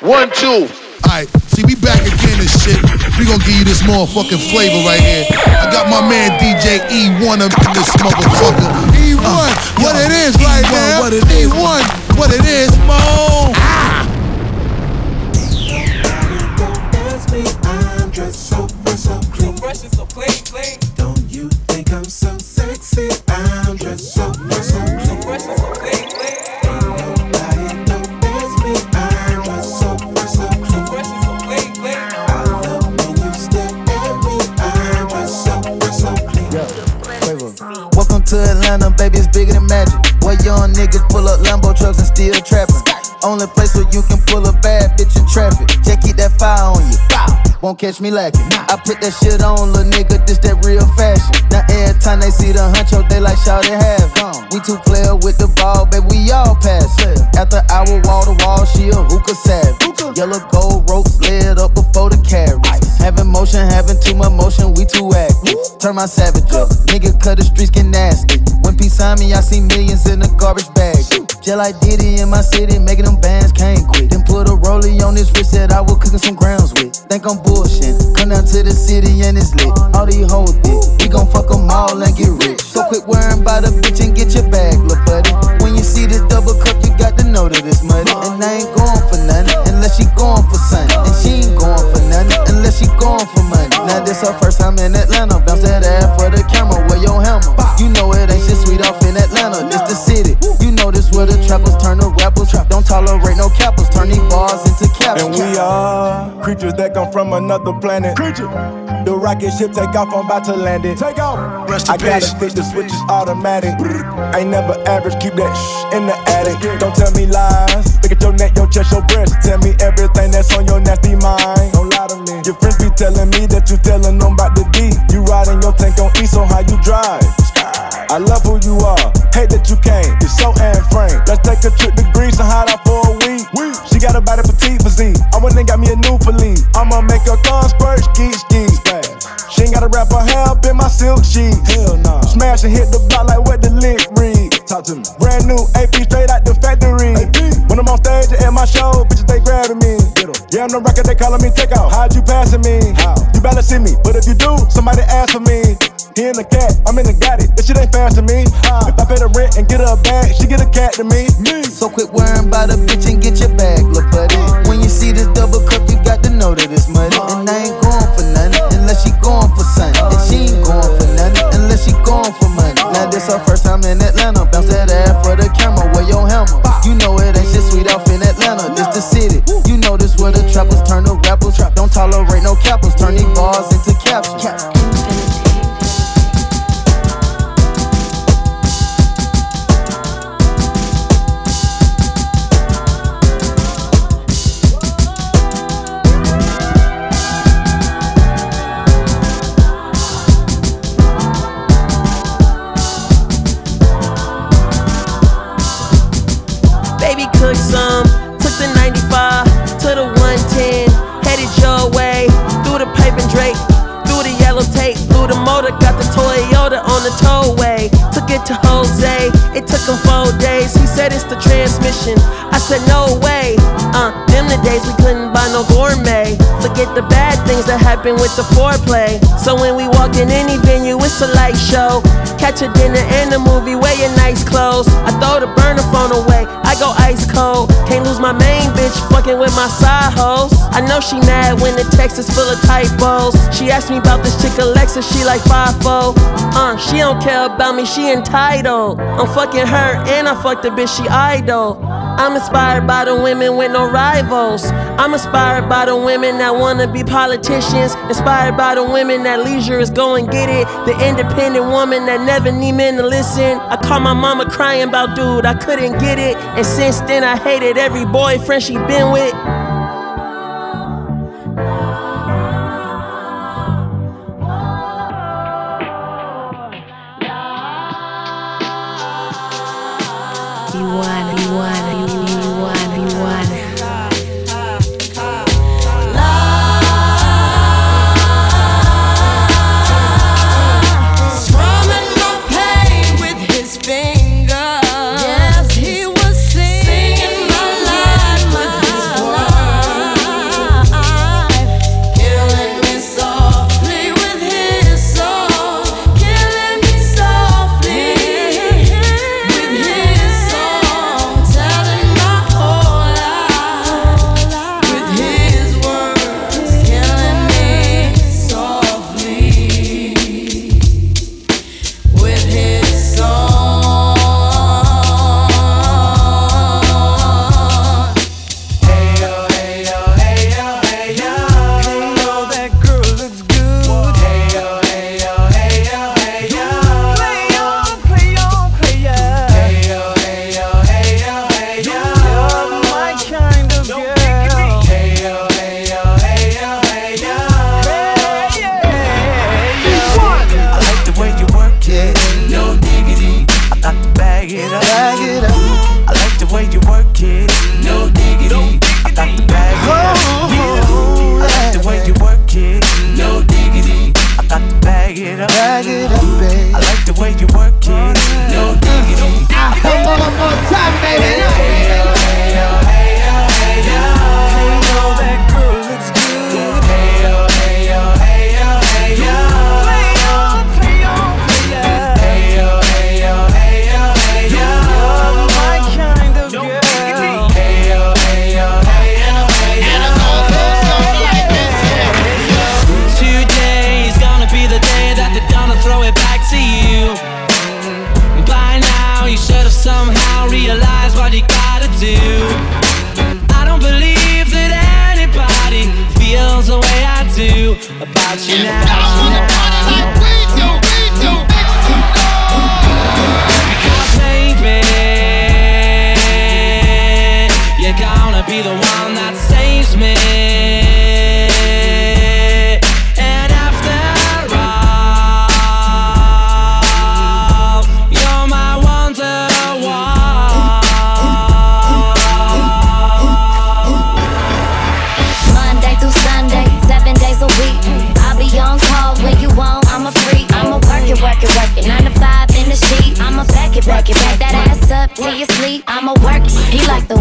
One, two. Alright, see, we back again and shit. We gonna give you this motherfucking flavor right here. I got my man DJ E1 up in this motherfucker. E1, uh, what yo, it is E1, right now. What it is. E1, what it is. Mo. Ah. Don't baby, it's bigger than magic. Where young niggas pull up Lambo trucks and still trapping. Only place where you can pull a bad bitch in traffic. Just keep that fire on you. Won't catch me lacking. I put that shit on, little nigga, this that real fashion. Now every time they see the huncho, they like shout it have. We two player with the ball, baby, we all pass. After hour wall to wall, she a hookah savage. Yellow gold ropes laid up before the carriage. Having motion, having too much motion, we too active. Turn my savage up, nigga, cut the streets get nasty. When peace on me, I see millions in a garbage bag. Just like Diddy in my city, making them bands can't quit. Then put a rollie on this wrist that I was cooking some grounds with. Think I'm bullshit. Come down to the city and it's lit. All these hoes thick. We gon' fuck them all and get rich. So quit worrying about a bitch and get your bag, little buddy. When you see this double cup, you got to know that it's muddy. And I ain't going for nothing unless she going for something. And she ain't going for nothing unless she going for money. Now this her first time in Atlanta. Bounce that ass for the camera. Wear your hammer. You know it ain't shit sweet off in Atlanta. This the trappers turn to rappers. Don't tolerate no cappers. Turn these bars into caps. And we are creatures that come from another planet. Creature. The rocket ship take off, I'm about to land it. Take off. I gotta stick the switches automatic. Ain't never average, keep that shh in the attic. Don't tell me lies. Look at your neck, your chest, your breast. Tell me everything that's on your nasty mind. Don't lie to me. Your friends be telling me that you telling them about the D. You riding your tank on E, so how you drive? I love who you are, hate that you came. You're so and frame. Let's take a trip to Greece and hide out for a week. She got a body petite physique. I went and got me a new Philippe. I'ma make her car squirt, ski, ski. She ain't gotta wrap her hair up in my silk sheets. Hell nah. Smash and hit the block like what the lick read. Talk to me. Brand new AP straight out the factory. When I'm on stage at my show, Yeah, I'm the record, they calling me take out. How'd you passing me? How? You better see me, but if you do, somebody ask for me. He in the cat, I'm in the got it. This shit ain't fast to me. If I pay the rent and get her a bag, she get a cat to me. me. So quit worrying about a bitch and get your bag, it's the transmission. I said no way. Uh, them the days we couldn't buy no gourmet. Forget the bad things that happen with the foreplay. So when we walk in any venue, it's a light show. Catch a dinner and a movie, wear your nice clothes. I throw the burner phone away, I go ice cold. Can't lose my main bitch fucking with my side hoes. I know she mad when the text is full of typos. She asked me about this chick Alexa, she like 5'4. Uh, she don't care about me, she entitled. I'm fucking her and I fuck the bitch she idol. I'm inspired by the women with no rivals. I'm inspired by the women that wanna be politicians. Inspired by the women that leisure is going get it. The independent woman that never need men to listen. I call my mama crying about dude, I couldn't get it. And since then I hated every boyfriend she been with. about you now. He like the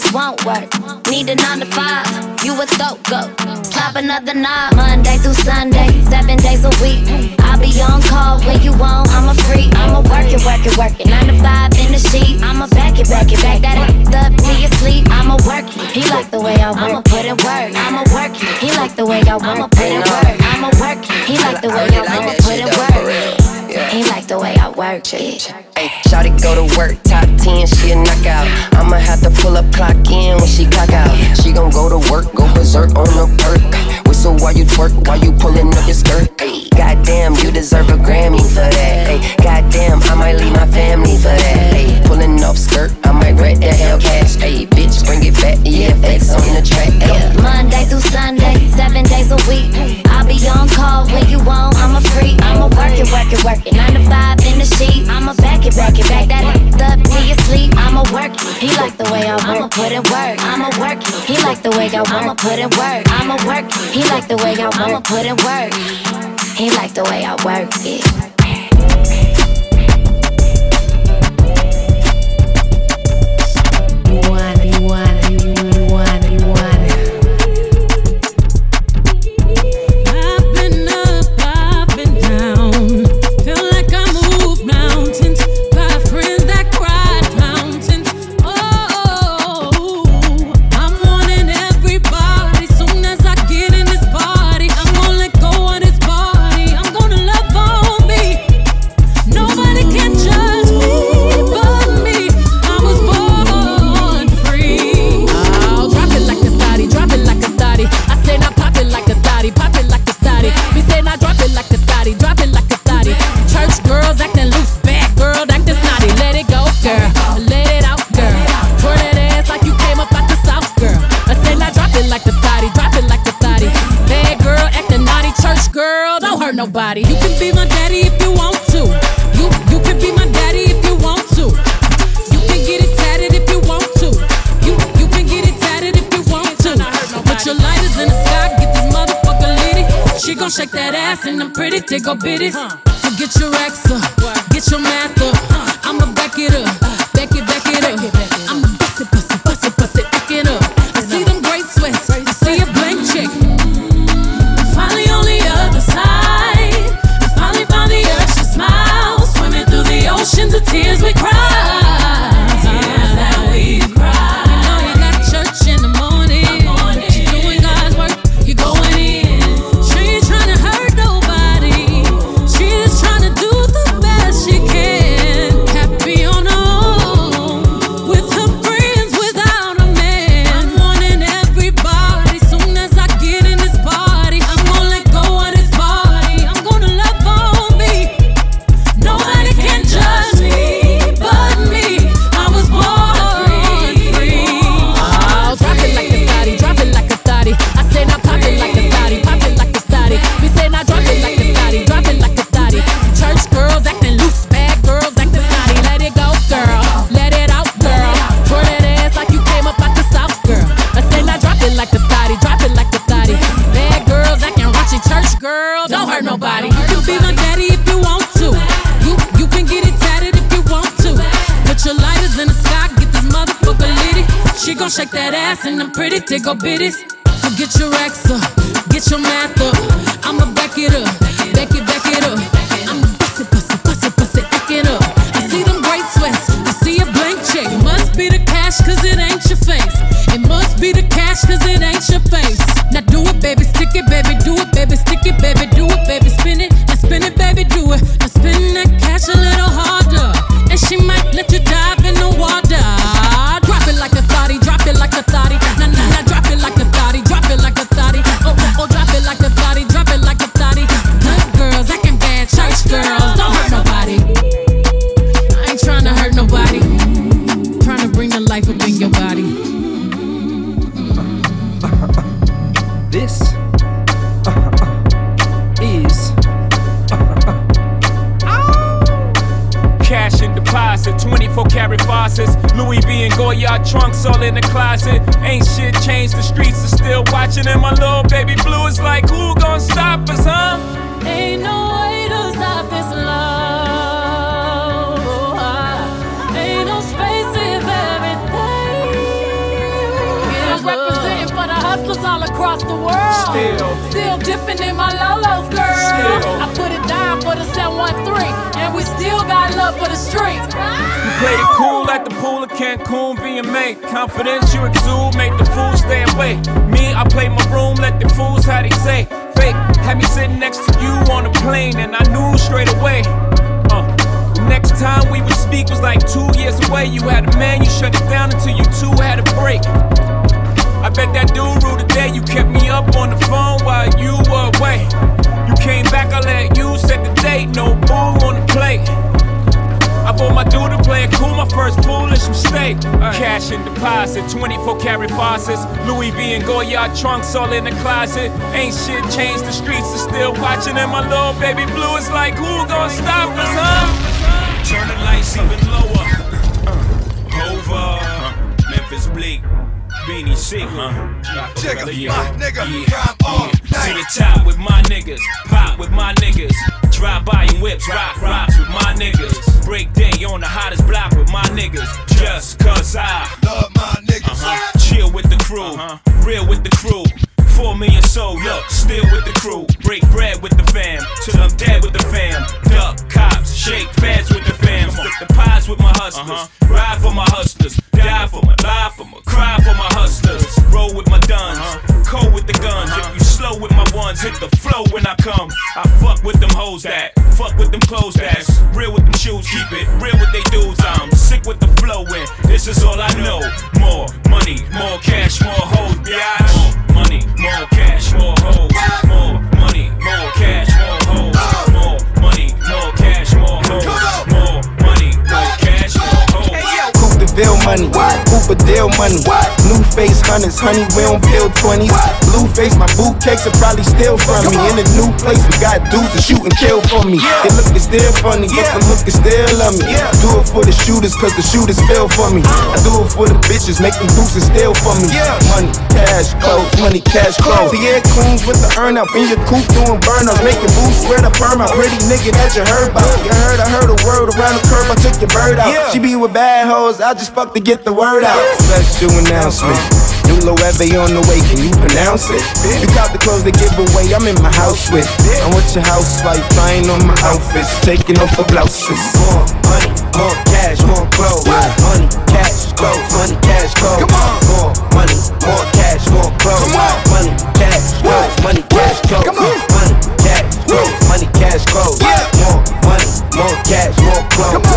just won't work. Need a nine to five, you a throat go. Slap another knob Monday through Sunday, seven days a week. I'll be on call when you want, I'm a freak. I'm a work it, work it, work it. Nine to five in the sheet. I'm a back it, back it, back that up till you sleep. I'm a work it. He like the way I work. I'm a put in work. I'm a work it. He like the way I work. I'm a put in work. I'm a work it. He like the way I work. I'm a put in work. Yeah. He like the way I work it. Hey, shawty go to work, top 10, she a knockout. I'ma have to pull up clock in when she clock out. She gon' go to work, go berserk on the perk. Whistle while you twerk, while you pulling up your skirt. Hey, goddamn, you deserve a Grammy for that. Goddamn put in work. I'ma work it. He like the way I work. I'ma put in work. I'ma work it. He like the way I work. I'ma put in work. He like the way I work it. and I'm pretty to go bitties. So get your racks up, get your math up. I'ma back it up, back it, back it up. I'm they got bitties. So get your racks up. Goyard trunks all in the closet. Ain't shit changed, the streets are still watching, and my little baby blue is like, who gon' stop us, huh? Ain't no way to stop this Still. still dipping in my Lolo's, girl. Still. I put it down for the 713, and we still got love for the streets. You play it cool at the pool of Cancun, VMA. Confidence you exude, make the fools stay away. Me, I play my room, let the fools how they say. Fake, had me sitting next to you on a plane, and I knew straight away. Uh, next time we would speak was like two years away. You had a man, you shut it down until you two had a break. I bet that dude ruled the day you kept me up on the phone while you were away. You came back, I let you set the date, no boo on the plate. I bought my dude to play it cool, my first foolish mistake. Cash and deposit, 24 karat faucets, Louis V and Goyard trunks all in the closet. Ain't shit changed, the streets are still watching, and my little baby blue is like, who gon' stop us, huh? Turn the lights even lower. Uh. Hova, uh. Memphis Bleek, Beanie Sigel. Jigga, Yeah, my nigga, yeah, rhyme all yeah. To the top with my niggas, pop with my niggas. Drive by in whips, rock rocks with my niggas. Break day on the hottest block with my niggas. Just cause I love my niggas. uh-huh. chill with the crew, real with the crew. Four million soul, look, still with the crew. Break bread with the fam, till I'm dead with the fam. Duck cops, shake feds with the fam. Split the pies with my hustlers. Ride for my hustlers, die for my, with hit the flow when I come. I fuck with them hoes that, fuck with them clothes that's real with them shoes. Keep it real with they dudes. I'm sick with the flow and this is all I know. More money, more cash, more hoes, biatch. More money, more cash, more hoes. More money, more cash, more hoes. More money, more cash, more hoes. More money, more cash, more hoes. Coupe de Ville money, Cooper deal money. New face hundreds, honey, we don't bill 20s. Blue face, my boot cakes are probably still from me. In a new place, we got dudes to shoot and kill for me. They look is still funny, but the look is still love me. Do it for the shooters, cause the shooters feel for me. I do it for the bitches, make them boosters steal for me. Money, cash, clothes, money, cash, clothes. Pierre cleans with the earn up in your coupe doing burnouts. Making boots swear the perm out. Pretty nigga that you heard about. You heard, I heard a word around the curb, I took your bird out. She be with bad hoes, I just fuck to get the word out. Special announcement. New Loewe on the way, can you pronounce it? You got the clothes they give away, I'm in my house with. I'm with your house like trying on my outfits, taking off the blouses. More money, more cash, more clothes. Money, cash, clothes, money, cash, clothes. More money, more cash, more clothes. Money, cash, clothes, money, cash, clothes. Money, cash, clothes, money, cash, clothes. More money, more cash, more clothes. Money, cash,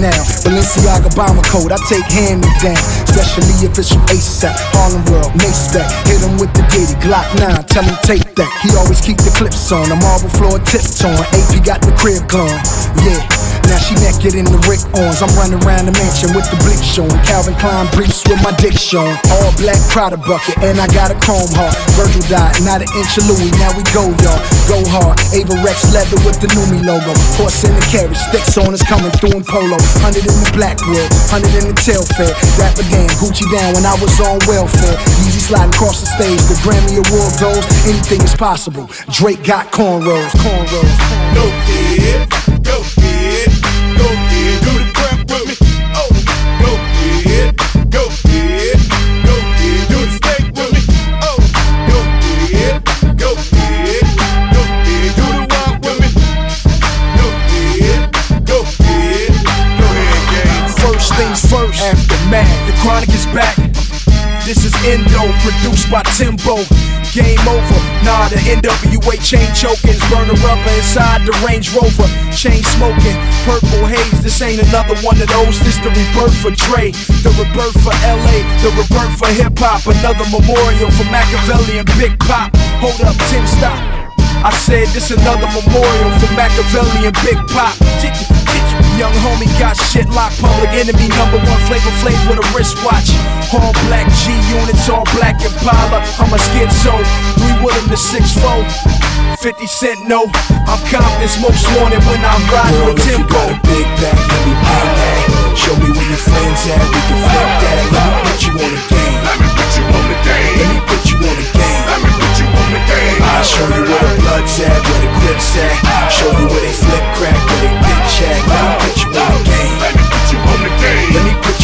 now. Balenciaga bomber coat, I take hand me down. Especially if it's from ASAP, Harlem World, Mase back. Hit him with the Diddy, Glock 9, tell him take that. He always keep the clips on, the marble floor tiptoeing. AP got the crib glowing, yeah. Now she naked in the Rick Owens. I'm running around the mansion with the blick showing. Calvin Klein briefs with my dick showing. All black Prada bucket, and I got a chrome heart. Virgil died, not an inch of Louis. Now we go, y'all. Go hard. Avirex leather with the Numi logo. Horse in the carriage, sticks on us coming through in polo. Hundred in the black Blackwood, hundred in the tail fair. Rap again, Gucci down when I was on welfare. Easy sliding across the stage. The Grammy Award goes, anything is possible. Drake got cornrows, cornrows. Go kid, go kid, Endo, produced by Timbo. Game over. Nah, the NWA chain chokers, burning rubber inside the Range Rover. Chain smoking, purple haze. This ain't another one of those. This the rebirth for Dre, the rebirth for LA, the rebirth for hip hop. Another memorial for Makaveli and Big Pop. Hold up, Tim, stop. I said this another memorial for Makaveli and Big Pop. Young homie got shit locked. Public enemy number one flavor flame with a wristwatch. All black G units, all black Impala. I'm a schizo. We with him to 6'4. 50 Cent, no. I'm confident, smoke wanted when I'm riding Girl, with Timbo. Got a big back, let me pop that. Show me where your friends at, we can flip that. Let me put you on the game. Let me put you on the game. I'll show you where the blood's at, where the grip's at. Show you where they flip crack, where they bitch at. Let me put you on the game. Let me put you on the game. Let me put